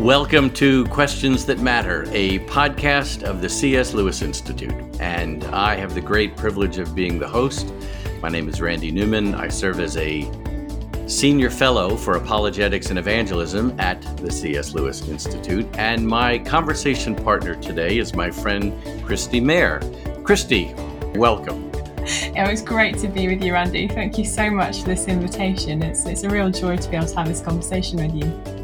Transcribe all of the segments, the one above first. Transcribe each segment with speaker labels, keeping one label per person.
Speaker 1: Welcome to Questions That Matter, a podcast of the C.S. Lewis Institute. And I have the great privilege of being the host. My name is Randy Newman. I serve as a senior fellow for apologetics and evangelism at the C.S. Lewis Institute. And my conversation partner today is my friend Kristi Mair. Kristi, welcome.
Speaker 2: It was great to be with you, Randy. Thank you so much for this invitation. It's, it's a real joy to be able to have this conversation with you.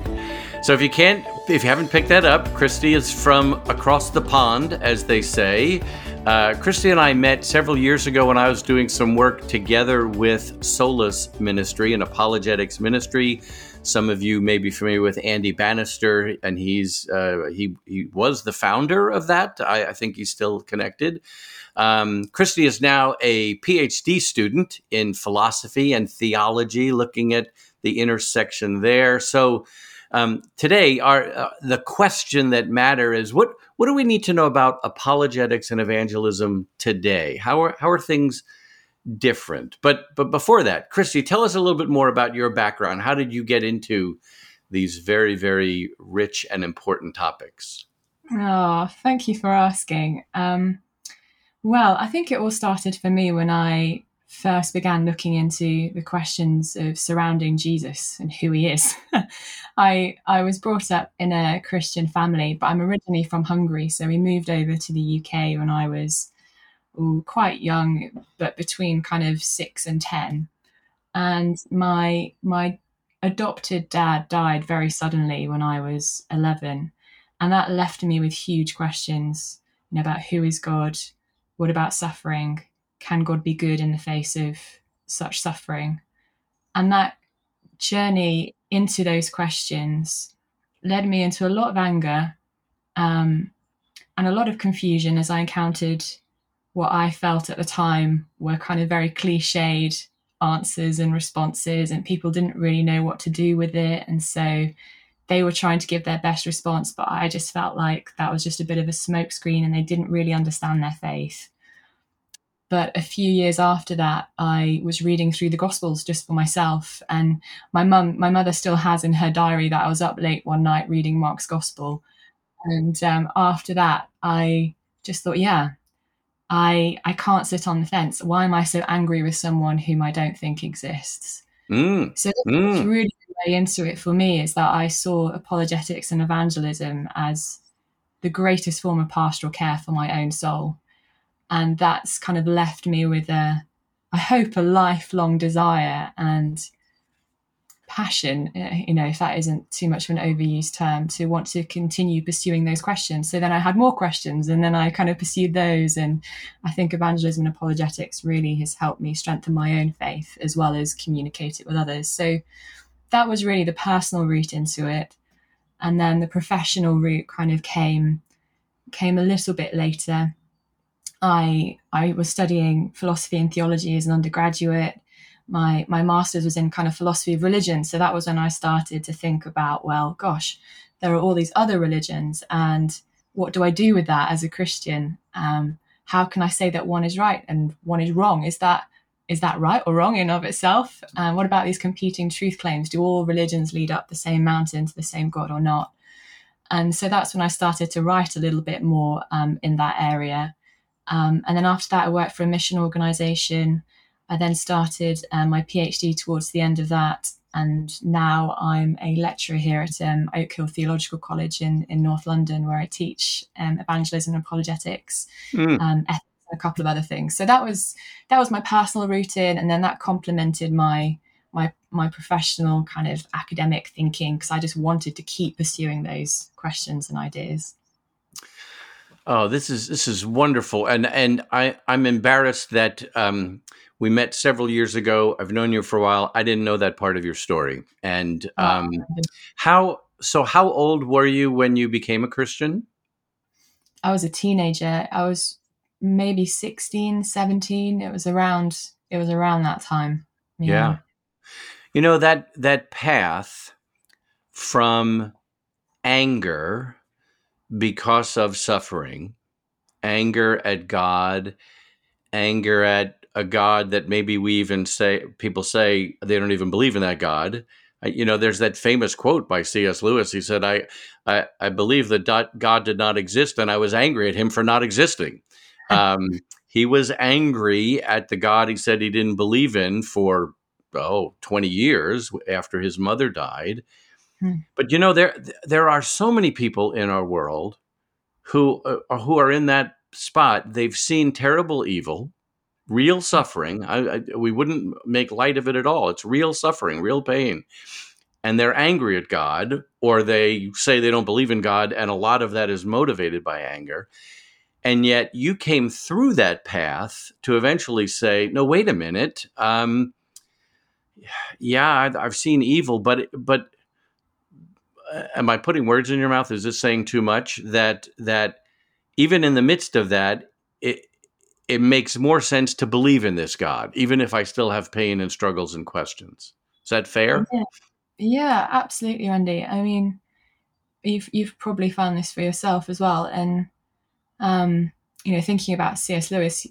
Speaker 1: So if you can't, if you haven't picked that up, Kristi is from across the pond, as they say. Uh, Kristi and I met several years ago when I was doing some work together with Solas Ministry, an apologetics ministry. Some of you may be familiar with Andy Bannister, and he's uh, he he was the founder of that. I, I think he's still connected. Um, Kristi is now a PhD student in philosophy and theology, looking at the intersection there. So um, today, our uh, the question that matter is what what do we need to know about apologetics and evangelism today? How are how are things different? But but before that, Kristi, tell us a little bit more about your background. How did you get into these very very rich and important topics?
Speaker 2: Oh, thank you for asking. Um, well, I think it all started for me when I first began looking into the questions of surrounding Jesus and who he is. I I was brought up in a Christian family, but I'm originally from Hungary, so we moved over to the UK when I was ooh, quite young, but between kind of six and ten. And my my adopted dad died very suddenly when I was eleven, and that left me with huge questions you know, about who is God, what about suffering, can God be good in the face of such suffering? And that journey into those questions led me into a lot of anger um, and a lot of confusion as I encountered what I felt at the time were kind of very cliched answers and responses, and people didn't really know what to do with it. And so they were trying to give their best response, but I just felt like that was just a bit of a smokescreen and they didn't really understand their faith. But a few years after that, I was reading through the Gospels just for myself. And my mum, my mother still has in her diary that I was up late one night reading Mark's Gospel. And um, after that, I just thought, yeah, I I can't sit on the fence. Why am I so angry with someone whom I don't think exists? Mm. So that's mm. really way into it for me is that I saw apologetics and evangelism as the greatest form of pastoral care for my own soul. And that's kind of left me with a i hope a lifelong desire and passion eh, you know if that isn't too much of an overused term to want to continue pursuing those questions. So then i had more questions and then i kind of pursued those. And i think evangelism and apologetics really has helped me strengthen my own faith as well as communicate it with others. So that was really the personal route into it and then the professional route kind of came came a little bit later I I was studying philosophy and theology as an undergraduate. My my master's was in kind of philosophy of religion, so that was when I started to think about, well, gosh, there are all these other religions, and what do I do with that as a Christian? Um, how can I say that one is right and one is wrong? Is that is that right or wrong in of itself? And what about these competing truth claims? Do all religions lead up the same mountain to the same God or not? And so that's when I started to write a little bit more um, in that area. Um, and then after that, I worked for a mission organization. I then started um, my PhD towards the end of that. And now I'm a lecturer here at um, Oak Hill Theological College in, in North London, where I teach um, evangelism and apologetics, mm. ethics, and a couple of other things. So that was that was my personal routine, and then that complemented my my my professional kind of academic thinking because I just wanted to keep pursuing those questions and ideas.
Speaker 1: Oh, this is this is wonderful, and and I I'm embarrassed that um, we met several years ago. I've known you for a while. I didn't know that part of your story. And oh, um, how so? How old were you when you became a Christian?
Speaker 2: I was a teenager. I was maybe 16, 17. It was around. It was around that time.
Speaker 1: Yeah. yeah. You know that that path from anger because of suffering, anger at God, anger at a God that maybe we even say, people say they don't even believe in that God. you know, there's that famous quote by C.S. Lewis. He said, I, I, I believe that God did not exist, and I was angry at him for not existing. Um, he was angry at the God he said he didn't believe in for, oh, 20 years after his mother died. Hmm. But you know, there there are so many people in our world who uh, who are in that spot. They've seen terrible evil, real suffering. I, I, we wouldn't make light of it at all. It's real suffering, real pain. And they're angry at God, or they say they don't believe in God, and a lot of that is motivated by anger. And yet you came through that path to eventually say, no, wait a minute. Um, yeah, I've seen evil, but but uh, am I putting words in your mouth? Is this saying too much? That that even in the midst of that, it it makes more sense to believe in this God, even if I still have pain and struggles and questions. Is that fair?
Speaker 2: Yeah, yeah absolutely, Randy. I mean, you've you've probably found this for yourself as well, and um, you know, thinking about C.S. Lewis,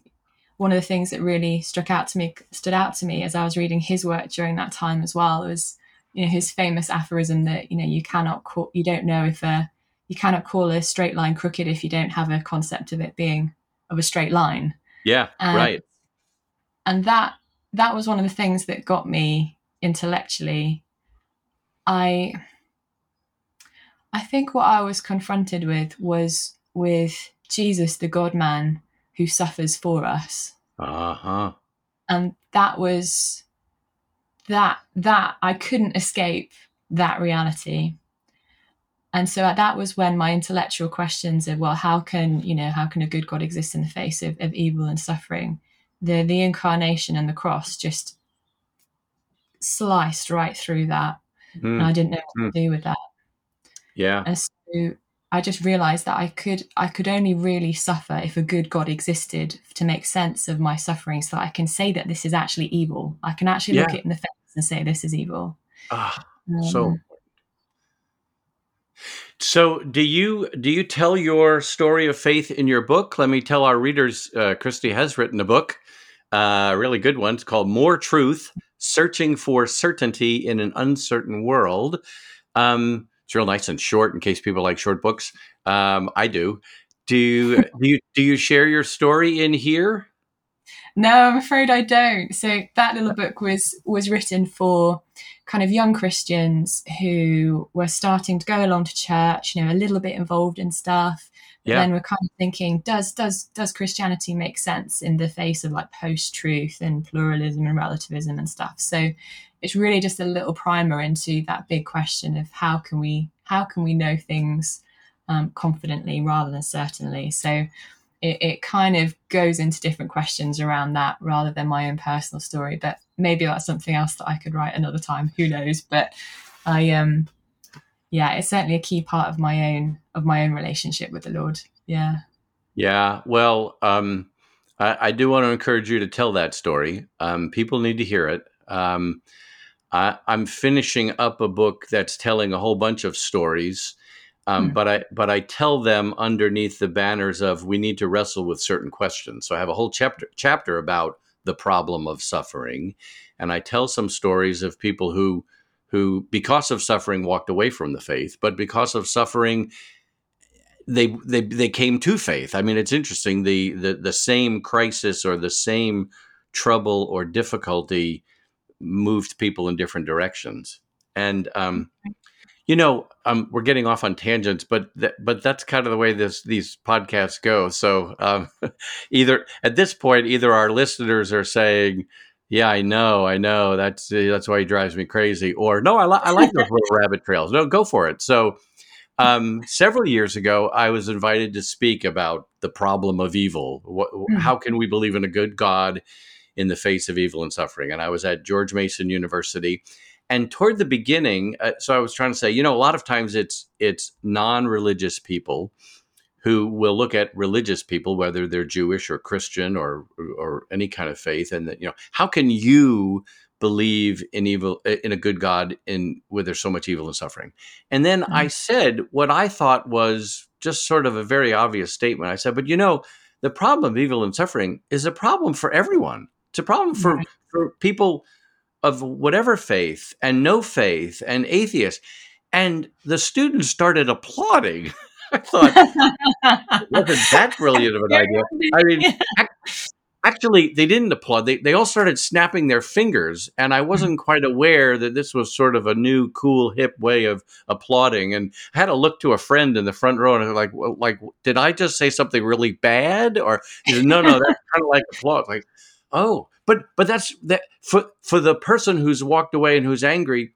Speaker 2: one of the things that really struck out to me, stood out to me as I was reading his work during that time as well, was you know his famous aphorism that you know you cannot call, you don't know if a you cannot call a straight line crooked if you don't have a concept of it being of a straight line.
Speaker 1: Yeah, um, right.
Speaker 2: And that that was one of the things that got me intellectually. I I think what I was confronted with was with Jesus, the God man who suffers for us.
Speaker 1: Uh-huh.
Speaker 2: And that was that that I couldn't escape that reality. And so that was when my intellectual questions of, well, how can, you know, how can a good God exist in the face of, of evil and suffering? The the incarnation and the cross just sliced right through that. Mm. And I didn't know what mm. to do with that.
Speaker 1: Yeah.
Speaker 2: And so I just realized that I could I could only really suffer if a good God existed to make sense of my suffering so that I can say that this is actually evil. I can actually yeah. look it in the face and say this is evil.
Speaker 1: Ah, um, so so do you do you tell your story of faith in your book? Let me tell our readers uh, Kristi has written a book, uh, a really good one. It's called More Truth: Searching for Certainty in an Uncertain World. Um, it's real nice and short in case people like short books. Um, I do. Do do you do you share your story in here?
Speaker 2: No, I'm afraid I don't. So that little book was was written for kind of young Christians who were starting to go along to church, you know, a little bit involved in stuff. Yeah. then we're kind of thinking, does does does Christianity make sense in the face of like post truth and pluralism and relativism and stuff? So it's really just a little primer into that big question of how can we how can we know things um, confidently rather than certainly so it, it kind of goes into different questions around that rather than my own personal story but maybe that's something else that i could write another time who knows but i um yeah it's certainly a key part of my own of my own relationship with the lord yeah
Speaker 1: yeah well um I, I do want to encourage you to tell that story. Um, people need to hear it. Um, I, am finishing up a book that's telling a whole bunch of stories, um, mm. but I but I tell them underneath the banners of we need to wrestle with certain questions. So I have a whole chapter chapter about the problem of suffering, and I tell some stories of people who who because of suffering walked away from the faith, but because of suffering they they they came to faith. I mean, it's interesting the the the same crisis or the same trouble or difficulty moved people in different directions. And um, you know, um, we're getting off on tangents, but th- but that's kind of the way this these podcasts go. So um, either at this point, either our listeners are saying, "Yeah, I know, I know, that's uh, that's why he drives me crazy," or "No, I, li- I like those little rabbit trails. No, go for it." So. Um, several years ago, I was invited to speak about the problem of evil. What, mm-hmm. How can we believe in a good God in the face of evil and suffering. And I was at George Mason University. And toward the beginning, uh, so I was trying to say, you know, a lot of times it's it's non-religious people who will look at religious people, whether they're Jewish or Christian or or any kind of faith, and that you know, how can you believe in evil in a good God in where there's so much evil and suffering? And then mm-hmm. I said what I thought was just sort of a very obvious statement. I said, but you know, the problem of evil and suffering is a problem for everyone. It's a problem for, right. for people of whatever faith and no faith and atheists. And the students started applauding. I thought, wasn't that brilliant of an idea? I mean, actually, they didn't applaud. They, they all started snapping their fingers. And I wasn't quite aware that this was sort of a new, cool, hip way of applauding. And I had to look to a friend in the front row and like, well, like, did I just say something really bad? Or, said, no, no, that's kind of like applause. Like, oh, but but that's that for for the person who's walked away and who's angry,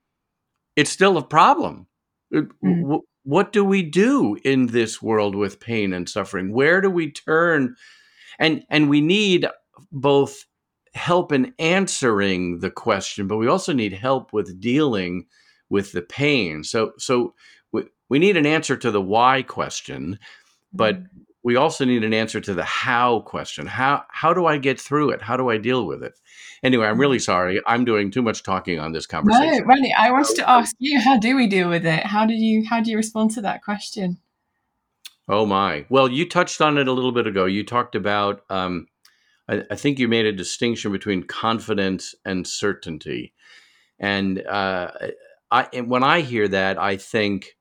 Speaker 1: it's still a problem. Mm. What do we do in this world with pain and suffering? Where do we turn? And and we need both help in answering the question, but we also need help with dealing with the pain. So so we, we need an answer to the why question, but mm we also need an answer to the how question. How how do I get through it? How do I deal with it? Anyway, I'm really mm-hmm. sorry. I'm doing too much talking on this conversation.
Speaker 2: No, Randy, I wanted to ask you, how do we deal with it? How did you how do you respond to that question?
Speaker 1: Oh my. Well, you touched on it a little bit ago. You talked about um, I, I, think you made a distinction between confidence and certainty. And uh, I, and when I hear that, I think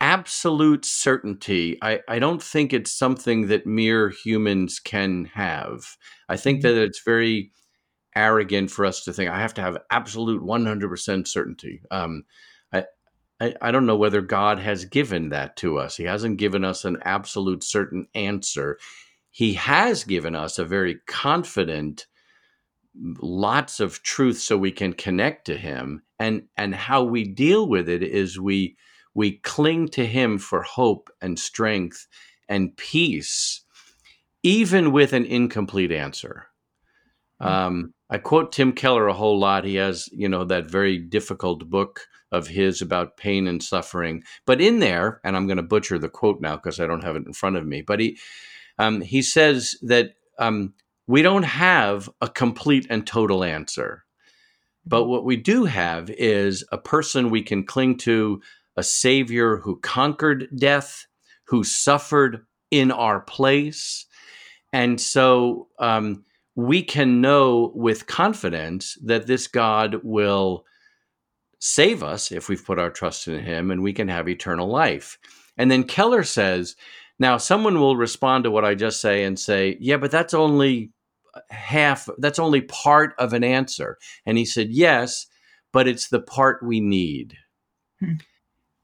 Speaker 1: absolute certainty, I, I don't think it's something that mere humans can have. I think mm-hmm. that it's very arrogant for us to think I have to have absolute 100% certainty. Um, I, I, I don't know whether God has given that to us. He hasn't given us an absolute certain answer. He has given us a very confident, lots of truth so we can connect to Him. And, and how we deal with it is we we cling to him for hope and strength and peace, even with an incomplete answer. Hmm. Um, I quote Tim Keller a whole lot. He has, you know, that very difficult book of his about pain and suffering. But in there, and I'm going to butcher the quote now because I don't have it in front of me. But he um, he says that um, we don't have a complete and total answer. But what we do have is a person we can cling to, a Savior who conquered death, who suffered in our place. And so um, we can know with confidence that this God will save us if we've put our trust in Him and we can have eternal life. And then Keller says, now someone will respond to what I just say and say, yeah, but that's only half, that's only part of an answer. And he said, yes, but it's the part we need. Hmm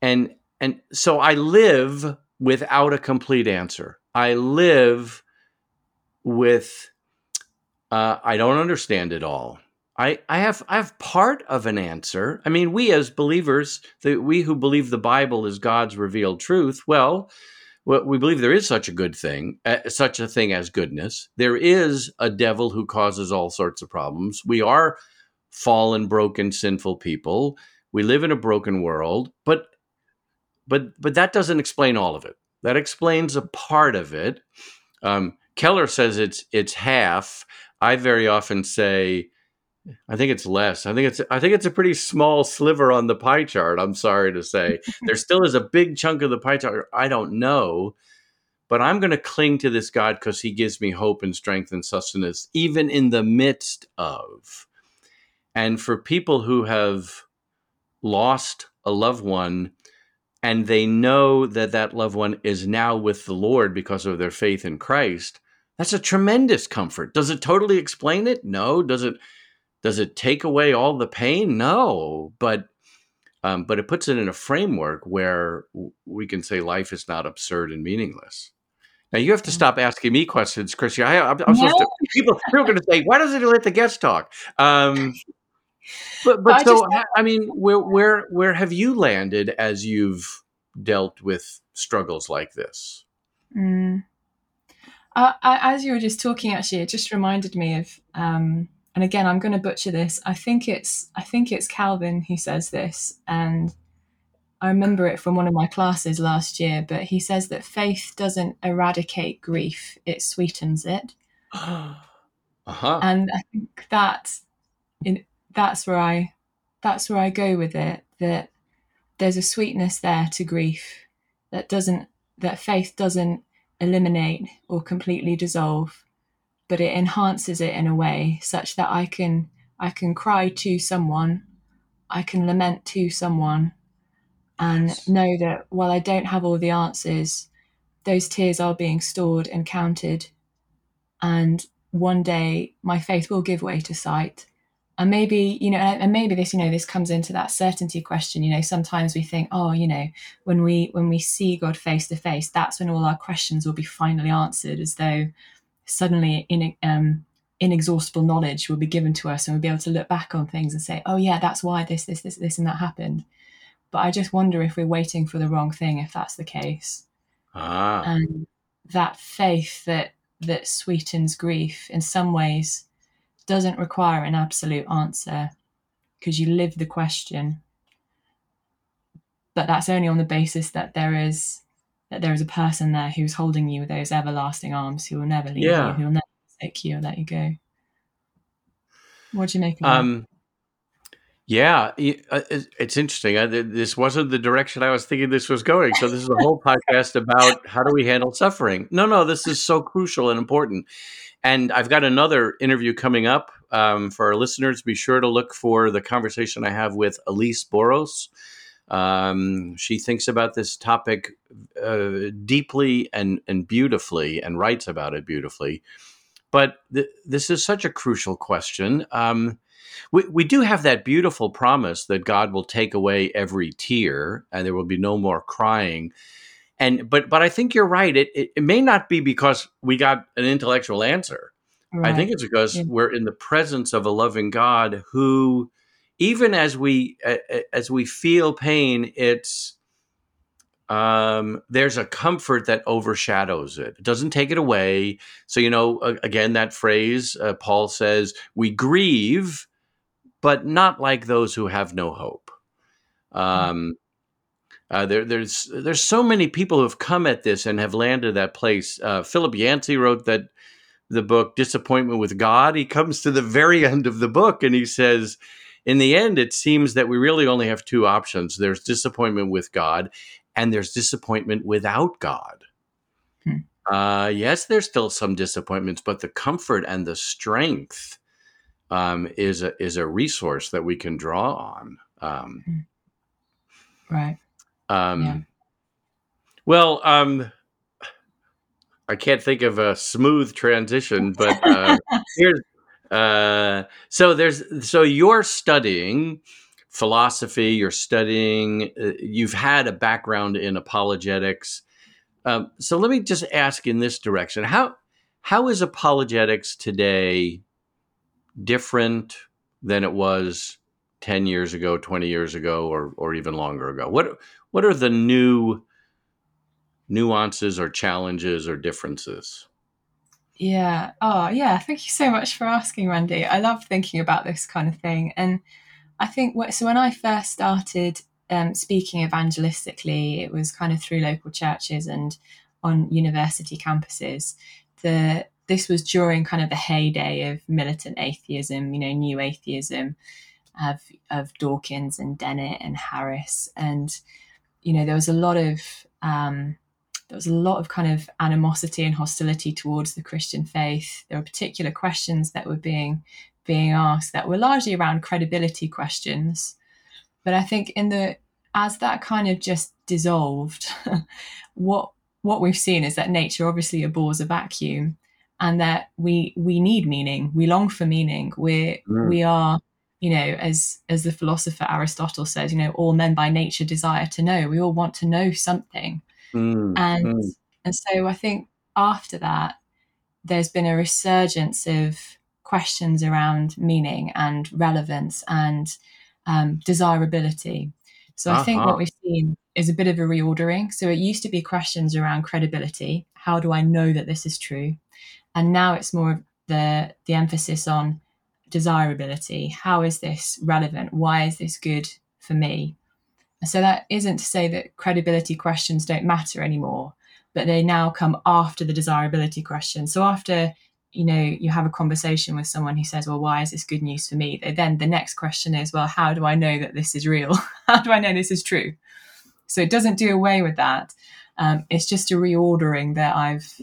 Speaker 1: and and so I live without a complete answer. I live with uh, I don't understand it all. I, I have I have part of an answer. I mean, we as believers, the, we who believe the Bible is God's revealed truth, well, we believe there is such a good thing, uh, such a thing as goodness. There is a devil who causes all sorts of problems. We are fallen, broken, sinful people. We live in a broken world, but but but that doesn't explain all of it. That explains a part of it. Um, Keller says it's it's half. I very often say, I think it's less. I think it's I think it's a pretty small sliver on the pie chart. I'm sorry to say, there still is a big chunk of the pie chart I don't know, but I'm going to cling to this God because He gives me hope and strength and sustenance, even in the midst of. And for people who have lost a loved one, and they know that that loved one is now with the Lord because of their faith in Christ, that's a tremendous comfort. Does it totally explain it? No. Does it does it take away all the pain? No. But um, but it puts it in a framework where we can say life is not absurd and meaningless. Now you have to stop asking me questions, Chrissy. I, am no. supposed to. People, people are going to say, "Why doesn't he let the guest talk?" Um, but but I so just, I mean, where where where have you landed as you've dealt with struggles like this?
Speaker 2: Mm. Uh, as you were just talking, actually, it just reminded me of. Um, and again, I'm going to butcher this. I think it's I think it's Calvin who says this, and I remember it from one of my classes last year. But he says that faith doesn't eradicate grief; it sweetens it. uh-huh. And I think that in, that's where I that's where I go with it. That there's a sweetness there to grief that doesn't that faith doesn't eliminate or completely dissolve, but it enhances it in a way such that I can I can cry to someone, I can lament to someone, and yes. know that while I don't have all the answers, those tears are being stored and counted. And one day my faith will give way to sight. And maybe, you know, and maybe this, you know, this comes into that certainty question. You know, sometimes we think, oh, you know, when we when we see God face to face, that's when all our questions will be finally answered, as though suddenly in um, inexhaustible knowledge will be given to us, and we'll be able to look back on things and say, oh yeah, that's why this, this, this, this, and that happened. But I just wonder if we're waiting for the wrong thing if that's the case.
Speaker 1: Ah.
Speaker 2: And that faith that that sweetens grief in some ways doesn't require an absolute answer because you live the question. But that's only on the basis that there is that there is a person there who's holding you with those everlasting arms who will never leave yeah. you, who will never forsake you or let you go. What do you make of um, that?
Speaker 1: Yeah, uh, it's interesting. This wasn't the direction I was thinking this was going. So this is a whole podcast about how do we handle suffering. No, no, this is so crucial and important. And I've got another interview coming up um, for our listeners. Be sure to look for the conversation I have with Elise Boros. Um, she thinks about this topic uh, deeply and and beautifully, and writes about it beautifully. But th- this is such a crucial question. Um, we, we do have that beautiful promise that God will take away every tear and there will be no more crying. And but but I think you're right. It it, it may not be because we got an intellectual answer. Right. I think it's because yeah. we're in the presence of a loving God who, even as we as we feel pain, it's um, there's a comfort that overshadows it. It doesn't take it away. So you know, again, that phrase uh, Paul says, "We grieve, but not like those who have no hope. Um, uh, there, there's there's so many people who have come at this and have landed that place. Uh, Philip Yancey wrote that the book "Disappointment with God." He comes to the very end of the book and he says, "In the end, it seems that we really only have two options. There's disappointment with God, and there's disappointment without God." Hmm. Uh, yes, there's still some disappointments, but the comfort and the strength um, is a is a resource that we can draw on. Um,
Speaker 2: mm-hmm. right.
Speaker 1: Um, yeah. Well, um, I can't think of a smooth transition, but uh, here's uh, so there's so you're studying philosophy. You're studying. Uh, you've had a background in apologetics. Um, so let me just ask in this direction: how how is apologetics today different than it was 10 years ago, 20 years ago, or, or even longer ago? What, what are the new nuances or challenges or differences?
Speaker 2: Yeah. Oh, yeah. Thank you so much for asking, Randy. I love thinking about this kind of thing. And I think so when I first started um, speaking evangelistically, it was kind of through local churches and on university campuses. The this was during kind of the heyday of militant atheism, you know, new atheism of of Dawkins and Dennett and Harris, and you know, there was a lot of um, there was a lot of kind of animosity and hostility towards the Christian faith. There were particular questions that were being being asked that were largely around credibility questions, but I think in the as that kind of just dissolved, what what we've seen is that nature obviously abhors a vacuum and that we we need meaning we long for meaning we're mm. we are you know as as the philosopher aristotle says you know all men by nature desire to know we all want to know something mm. and mm. and so i think after that there's been a resurgence of questions around meaning and relevance and um, desirability so uh-huh. i think what uh-huh. we've seen is a bit of a reordering so it used to be questions around credibility how do i know that this is true and now it's more of the the emphasis on desirability. How is this relevant? Why is this good for me? So that isn't to say that credibility questions don't matter anymore but they now come after the desirability question. So after you know you have a conversation with someone who says well why is this good news for me? Then the next question is well how do i know that this is real? How do i know this is true? So it doesn't do away with that. Um, it's just a reordering that i've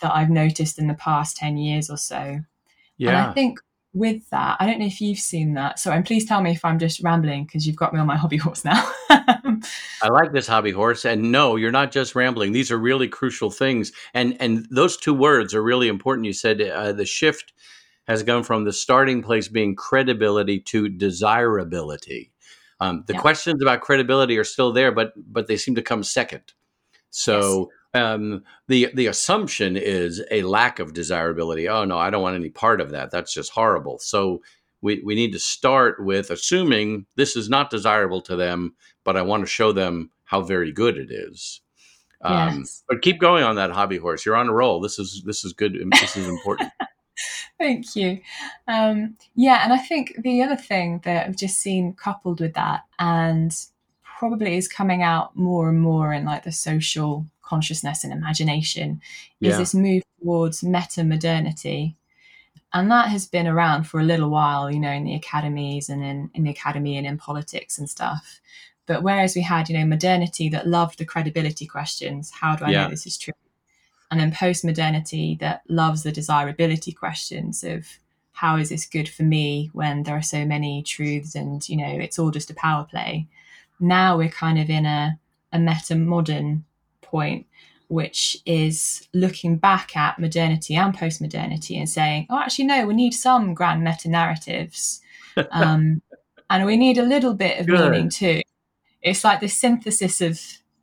Speaker 2: that I've noticed in the past 10 years or so. Yeah. And I think with that, I don't know if you've seen that. So, and please tell me if I'm just rambling because you've got me on my hobby horse now.
Speaker 1: I like this hobby horse, and no, you're not just rambling. These are really crucial things, and and those two words are really important. You said uh, the shift has gone from the starting place being credibility to desirability. Um, the yeah. questions about credibility are still there, but but they seem to come second. So yes. Um, the the assumption is a lack of desirability. Oh no, I don't want any part of that. That's just horrible. So we, we need to start with assuming this is not desirable to them, but I want to show them how very good it is. Um, yes. But keep going on that hobby horse. You're on a roll. This is this is good. This is important.
Speaker 2: Thank you. Um, yeah, and I think the other thing that I've just seen coupled with that, and probably is coming out more and more in like the social consciousness and imagination, is yeah. this move towards meta modernity. And that has been around for a little while, you know, in the academies and in, in the academy and in politics and stuff. But whereas we had, you know, modernity that loved the credibility questions, how do I yeah. know this is true? and then post modernity that loves the desirability questions of how is this good for me when there are so many truths and you know it's all just a power play now we're kind of in a, a meta modern point which is looking back at modernity and post modernity and saying oh actually no we need some grand meta narratives um, and we need a little bit of good. meaning too it's like the synthesis of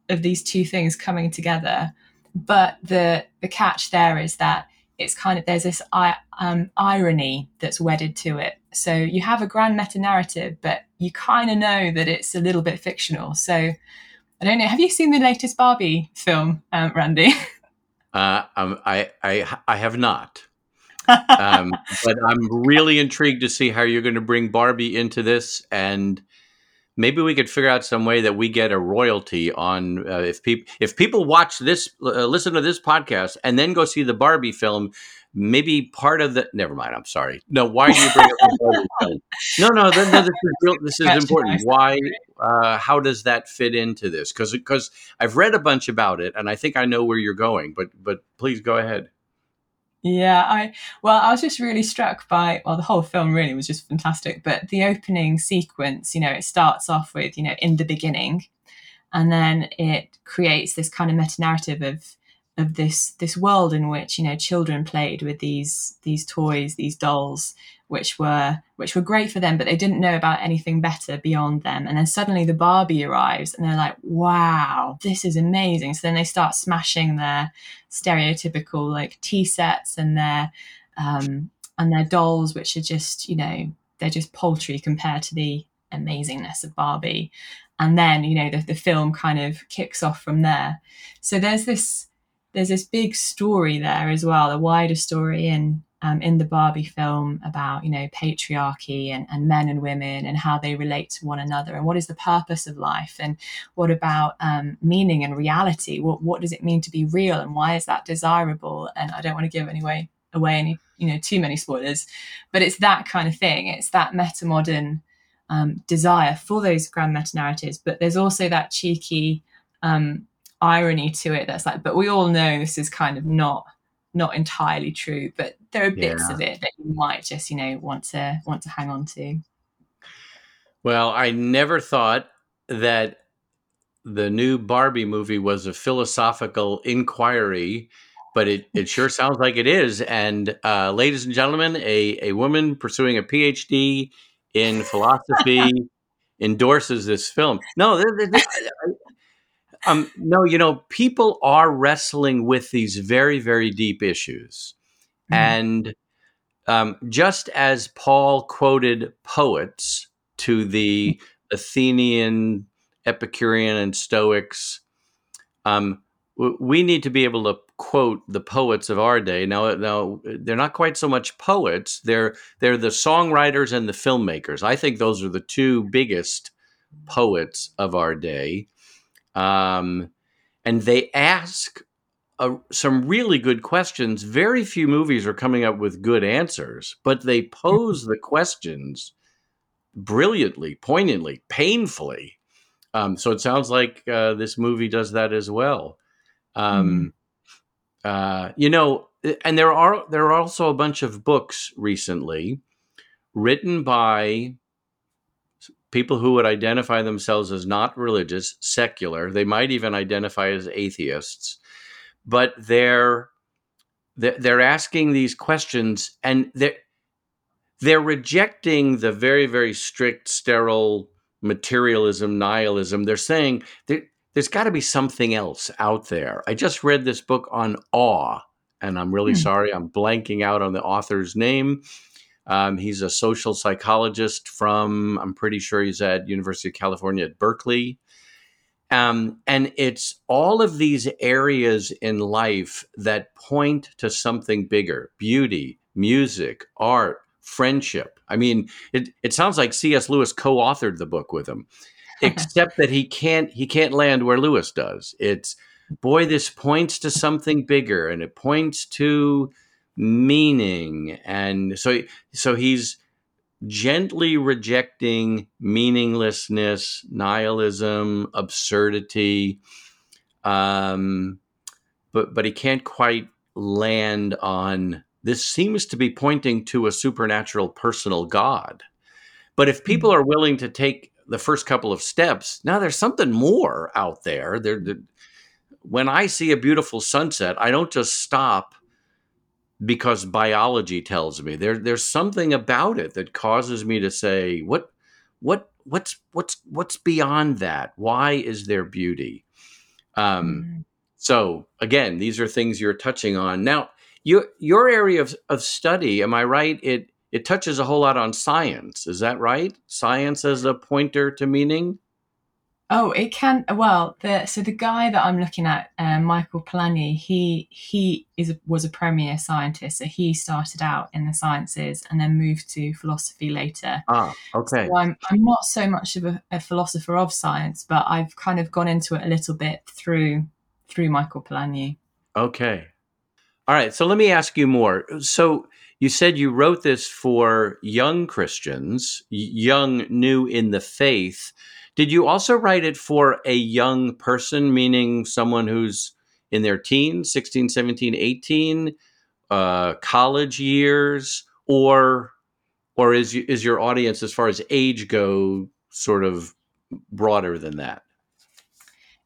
Speaker 2: of these two things coming together but the the catch there is that it's kind of there's this um, irony that's wedded to it. So you have a grand meta narrative, but you kind of know that it's a little bit fictional. So I don't know. Have you seen the latest Barbie film, um, Randy?
Speaker 1: Uh, um, I, I I have not. um, but I'm really intrigued to see how you're going to bring Barbie into this and maybe we could figure out some way that we get a royalty on uh, if people if people watch this uh, listen to this podcast and then go see the barbie film maybe part of the never mind i'm sorry. No why do you bring up the no no, no, no this is real this is important. why uh, how does that fit into this? Because because i've read a bunch about it and i think i know where you're going but but please go ahead.
Speaker 2: Yeah, I well, I was just really struck by well, the whole film really was just fantastic, but the opening sequence, you know, it starts off with, you know, in the beginning, and then it creates this kind of meta narrative of of this this world in which you know children played with these these toys these dolls which were which were great for them but they didn't know about anything better beyond them. And then suddenly the barbie arrives and they're like wow this is amazing. So then they start smashing their stereotypical like tea sets and their um and their dolls which are just you know they're just paltry compared to the amazingness of barbie. And then you know the, the film kind of kicks off from there. So there's this there's this big story there as well, a wider story in um, in the Barbie film about you know patriarchy and, and men and women and how they relate to one another and what is the purpose of life and what about um, meaning and reality? What what does it mean to be real and why is that desirable? And I don't want to give anyway away any you know too many spoilers, but it's that kind of thing. It's that meta modern um, desire for those grand meta narratives, but there's also that cheeky um, irony to it that's like but we all know this is kind of not not entirely true but there are bits yeah. of it that you might just you know want to want to hang on to.
Speaker 1: Well i never thought that the new barbie movie was a philosophical inquiry but it, it sure sounds like it is. And uh, ladies and gentlemen a, a woman pursuing a phd in philosophy endorses this film. No um, no, you know, people are wrestling with these very, very deep issues. Mm. And um, just as Paul quoted poets to the Athenian, Epicurean, and Stoics, um, we need to be able to quote the poets of our day. Now, now they're not quite so much poets; they're they're the songwriters and the filmmakers. I think those are the two biggest poets of our day. Um, and they ask uh, some really good questions. Very few movies are coming up with good answers, but they pose the questions brilliantly, poignantly, painfully. Um, so it sounds like uh, this movie does that as well. Um, mm. uh, you know, and there are there are also a bunch of books recently written by people who would identify themselves as not religious, secular. They might even identify as atheists, but they're they're asking these questions and they're they're rejecting the very very strict sterile materialism nihilism they're saying there, there's got to be something else out there i just read this book on awe and i'm really hmm. sorry i'm blanking out on the author's name um, he's a social psychologist from i'm pretty sure he's at university of california at berkeley um, and it's all of these areas in life that point to something bigger beauty, music, art, friendship. I mean, it, it sounds like C.S. Lewis co authored the book with him, except that he can't, he can't land where Lewis does. It's, boy, this points to something bigger and it points to meaning. And so, so he's, gently rejecting meaninglessness, nihilism, absurdity. Um, but but he can't quite land on this seems to be pointing to a supernatural personal God. But if people hmm. are willing to take the first couple of steps, now there's something more out there. There, when I see a beautiful sunset, I don't just stop because biology tells me. There there's something about it that causes me to say what what what's what's what's beyond that? Why is there beauty? Um mm. so again these are things you're touching on. Now your your area of, of study am i right? It it touches a whole lot on science. Is that right? Science as a pointer to meaning
Speaker 2: Oh, it can. Well, the so the guy that I'm looking at, uh, Michael Polanyi, he he is was a premier scientist. So he started out in the sciences and then moved to philosophy later.
Speaker 1: Ah, okay.
Speaker 2: So I'm I'm not so much of a, a philosopher of science, but I've kind of gone into it a little bit through through Michael Polanyi.
Speaker 1: Okay. All right. So let me ask you more. So you said you wrote this for young Christians, young, new in the faith. Did you also write it for a young person, meaning someone who's in their teens, 16, 17, 18, uh, college years, or or is is your audience as far as age go sort of broader than that?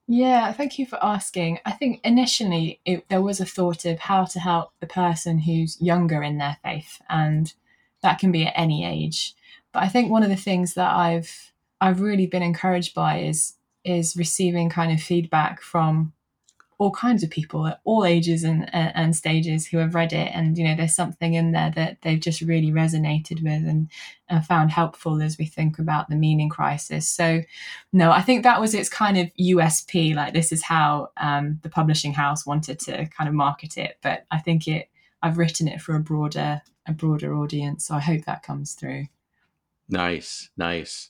Speaker 2: Yeah, thank you for asking. I think initially it, there was a thought of how to help the person who's younger in their faith, and that can be at any age. But I think one of the things that I've I've really been encouraged by is is receiving kind of feedback from all kinds of people at all ages and, and stages who have read it. And you know there's something in there that they've just really resonated with and, and found helpful as we think about the meaning crisis. So no i think that was its kind of usp like this is how um, the publishing house wanted to kind of market it. But i think it i've written it for a broader a broader audience. So i hope that comes through.
Speaker 1: Nice nice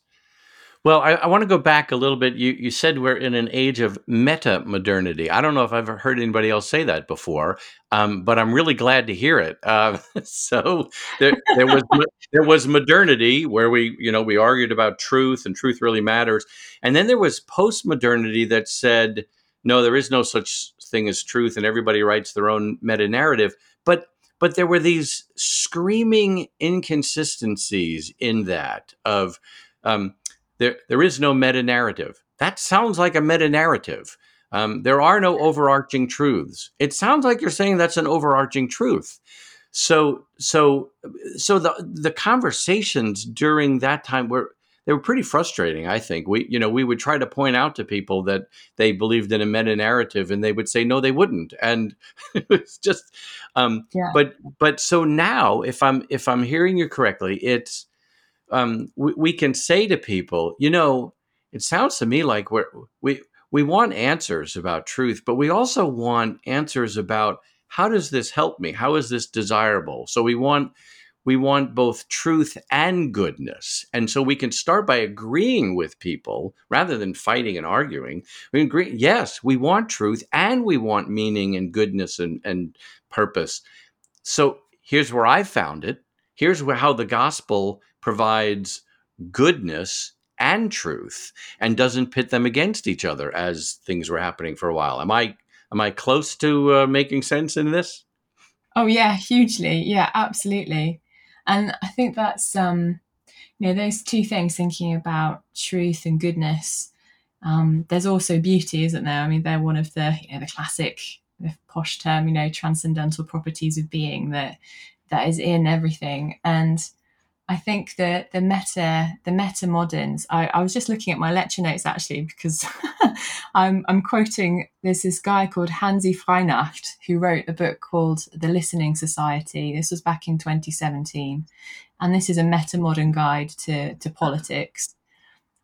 Speaker 1: well, I, I want to go back a little bit. You, you said we're in an age of meta modernity. I don't know if I've heard anybody else say that before, um, but I'm really glad to hear it. Uh, so there, there was there was modernity where we you know we argued about truth and truth really matters, and then there was post modernity that said no, there is no such thing as truth, and everybody writes their own meta narrative. But but there were these screaming inconsistencies in that of um, there, there is no meta narrative. That sounds like a meta narrative. Um, there are no overarching truths. It sounds like you're saying that's an overarching truth. So, so, so the the conversations during that time were they were pretty frustrating. I think we, you know, we would try to point out to people that they believed in a meta narrative, and they would say no, they wouldn't, and it's just. Um, yeah. But but so now, if I'm if I'm hearing you correctly, it's um, we, we can say to people, you know, it sounds to me like we're, we we want answers about truth, but we also want answers about how does this help me? How is this desirable? So we want we want both truth and goodness. And so we can start by agreeing with people rather than fighting and arguing. We agree, yes, we want truth and we want meaning and goodness and, and purpose. So here's where I found it. Here's where, how the gospel provides goodness and truth and doesn't pit them against each other as things were happening for a while. Am I am I close to uh, making sense in this?
Speaker 2: Oh yeah, hugely. Yeah, absolutely. and I think that's um, you know those two things thinking about truth and goodness um, there's also beauty isn't there i mean they're one of the you know the classic the posh term you know transcendental properties of being that that is in everything and I think that the meta the meta moderns. I, I was just looking at my lecture notes actually because I'm I'm quoting. There's this guy called Hansi Freinacht who wrote a book called The Listening Society. This was back in 2017, and this is a meta modern guide to to politics.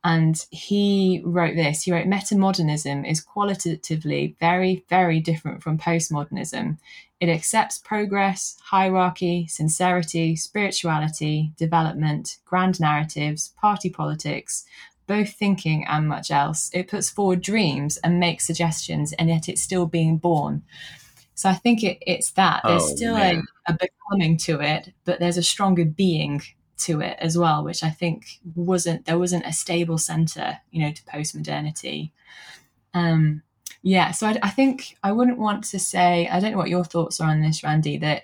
Speaker 2: And he wrote this. He wrote metamodernism is qualitatively very, very different from postmodernism. It accepts progress, hierarchy, sincerity, spirituality, development, grand narratives, party politics, both thinking and much else. It puts forward dreams and makes suggestions, and yet it's still being born. So I think it, it's that. There's oh, still a, a becoming to it, but there's a stronger being to it as well, which I think wasn't there wasn't a stable center, you know, to post modernity. Um, yeah, so I, I, think I wouldn't want to say I don't know what your thoughts are on this, Randy. That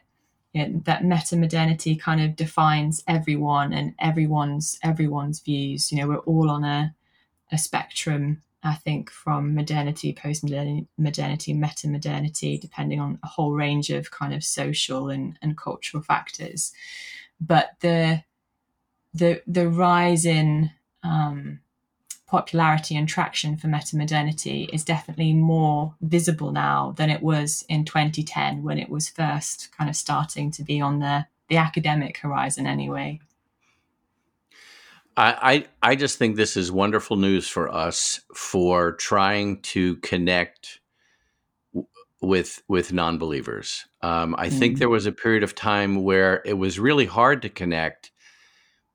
Speaker 2: you know, that meta modernity kind of defines everyone and everyone's everyone's views. You know, we're all on a a spectrum. I think from modernity, post modernity, meta modernity, depending on a whole range of kind of social and, and cultural factors. But the the the rise in um, popularity and traction for metamodernity is definitely more visible now than it was in 2010 when it was first kind of starting to be on the the academic horizon anyway.
Speaker 1: I, I, I just think this is wonderful news for us for trying to connect with with non-believers. Um, I mm. think there was a period of time where it was really hard to connect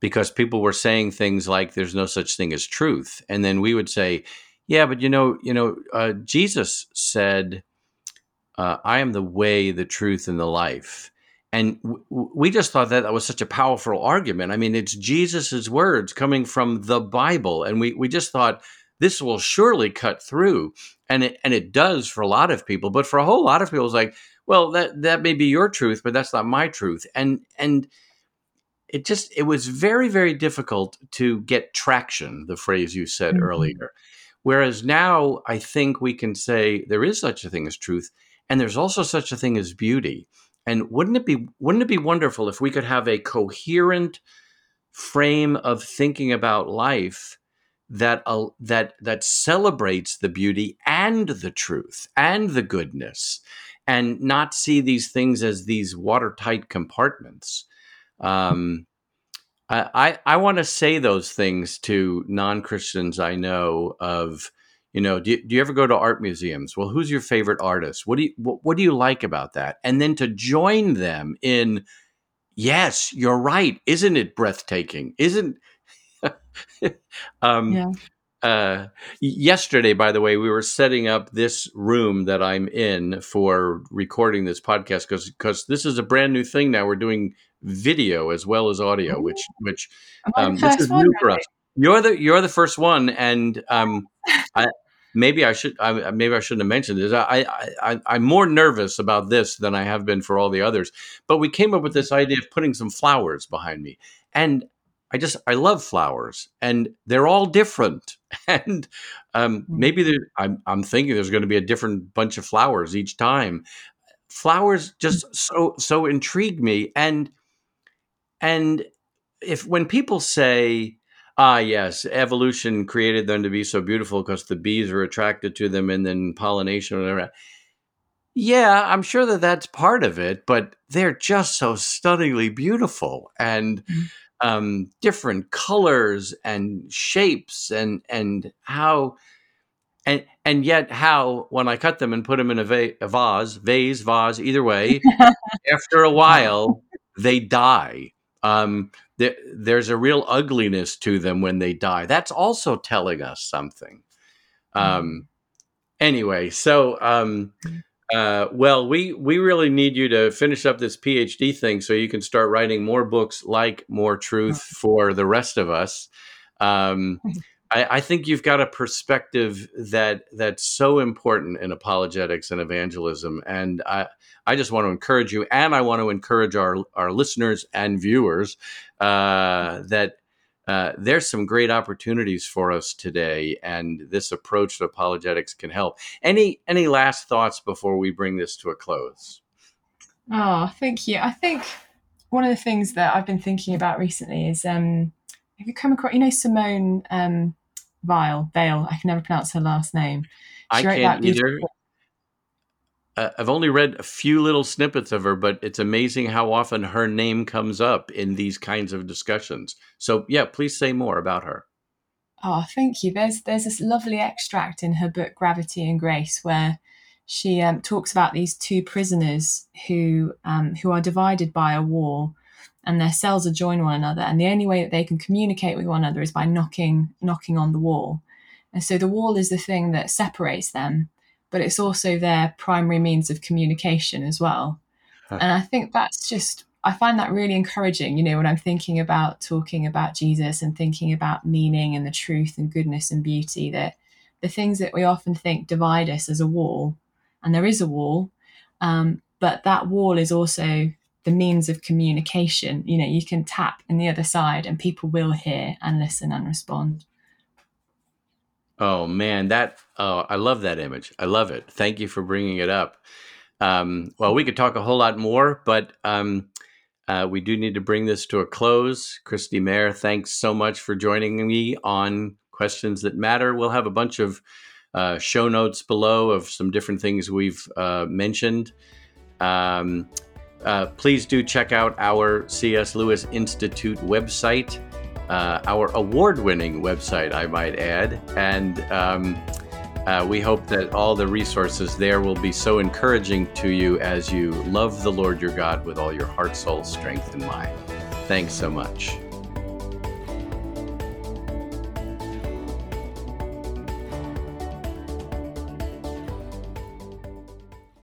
Speaker 1: because people were saying things like there's no such thing as truth. And then we would say yeah but you know you know uh, jesus said uh, i am the way the truth and the life. And w- we just thought that that was such a powerful argument. I mean it's jesus's words coming from the bible and we, we just thought this will surely cut through. And it, and it does for a lot of people but for a whole lot of people it's like well that that may be your truth but that's not my truth. And and it just it was very very difficult to get traction the phrase you said mm-hmm. earlier. Whereas now i think we can say there is such a thing as truth and there's also such a thing as beauty. And wouldn't it be wouldn't it be wonderful if we could have a coherent frame of thinking about life that uh, that that celebrates the beauty and the truth and the goodness and not see these things as these watertight compartments um, I I I want to say those things to non Christians I know of. You know, do you, do you ever go to art museums? Well, who's your favorite artist? What do you what, what do you like about that? And then to join them in, yes, you're right. Isn't it breathtaking? Isn't um, yeah. Uh, yesterday, by the way, we were setting up this room that I'm in for recording this podcast because because this is a brand new thing now. We're doing video as well as audio, which which um, this is new for us. You're the you're the first one, and um, I, maybe I should I, maybe I shouldn't have mentioned this. I, I I'm more nervous about this than I have been for all the others. But we came up with this idea of putting some flowers behind me, and I just I love flowers, and they're all different. And um, hmm. maybe I'm I'm thinking there's going to be a different bunch of flowers each time. Flowers just so so intrigue me, and and if when people say, ah, yes, evolution created them to be so beautiful because the bees are attracted to them and then pollination or whatever. Yeah, I'm sure that that's part of it, but they're just so stunningly beautiful and mm-hmm. Um, different colors and shapes and and how and and yet how when I cut them and put them in a, va- a vase, vase, vase, either way, after a while they die um, there, there's a real ugliness to them when they die. That's also telling us something. Um, mm. Anyway, so um, uh, well, we we really need you to finish up this PhD thing so you can start writing more books like More Truth for the rest of us. Um, I, I, think you've got a perspective that that's so important in apologetics and evangelism, and I I just want to encourage you, and I want to encourage our our listeners and viewers uh, that. Uh, there's some great opportunities for us today, and this approach to apologetics can help. Any any last thoughts before we bring this to a close?
Speaker 2: Oh, thank you. I think one of the things that I've been thinking about recently is um, have you come across you know Simone um, Vile, Vale. I can never pronounce her last name.
Speaker 1: She I can't either. Uh, I've only read a few little snippets of her, but it's amazing how often her name comes up in these kinds of discussions. So, yeah, please say more about her.
Speaker 2: Oh, thank you. There's there's this lovely extract in her book Gravity and Grace where she um, talks about these two prisoners who um, who are divided by a wall, and their cells are adjoin one another and the only way that they can communicate with one another is by knocking knocking on the wall and so the wall is the thing that separates them but it's also their primary means of communication as well huh. and i think that's just i find that really encouraging you know when i'm thinking about talking about jesus and thinking about meaning and the truth and goodness and beauty that the things that we often think divide us as a wall and there is a wall um, but that wall is also the means of communication. You know, you can tap in the other side and people will hear and listen and respond.
Speaker 1: Oh man, that oh, I love that image. I love it. Thank you for bringing it up. Um, well, we could talk a whole lot more, but um, uh, we do need to bring this to a close. Kristi Mair, thanks so much for joining me on Questions That Matter. We'll have a bunch of uh, show notes below of some different things we've uh, mentioned. Um, uh, please do check out our C.S. Lewis Institute website, uh, our award winning website, I might add. And um, uh, we hope that all the resources there will be so encouraging to you as you love the Lord your God with all your heart, soul, strength, and mind. Thanks so much.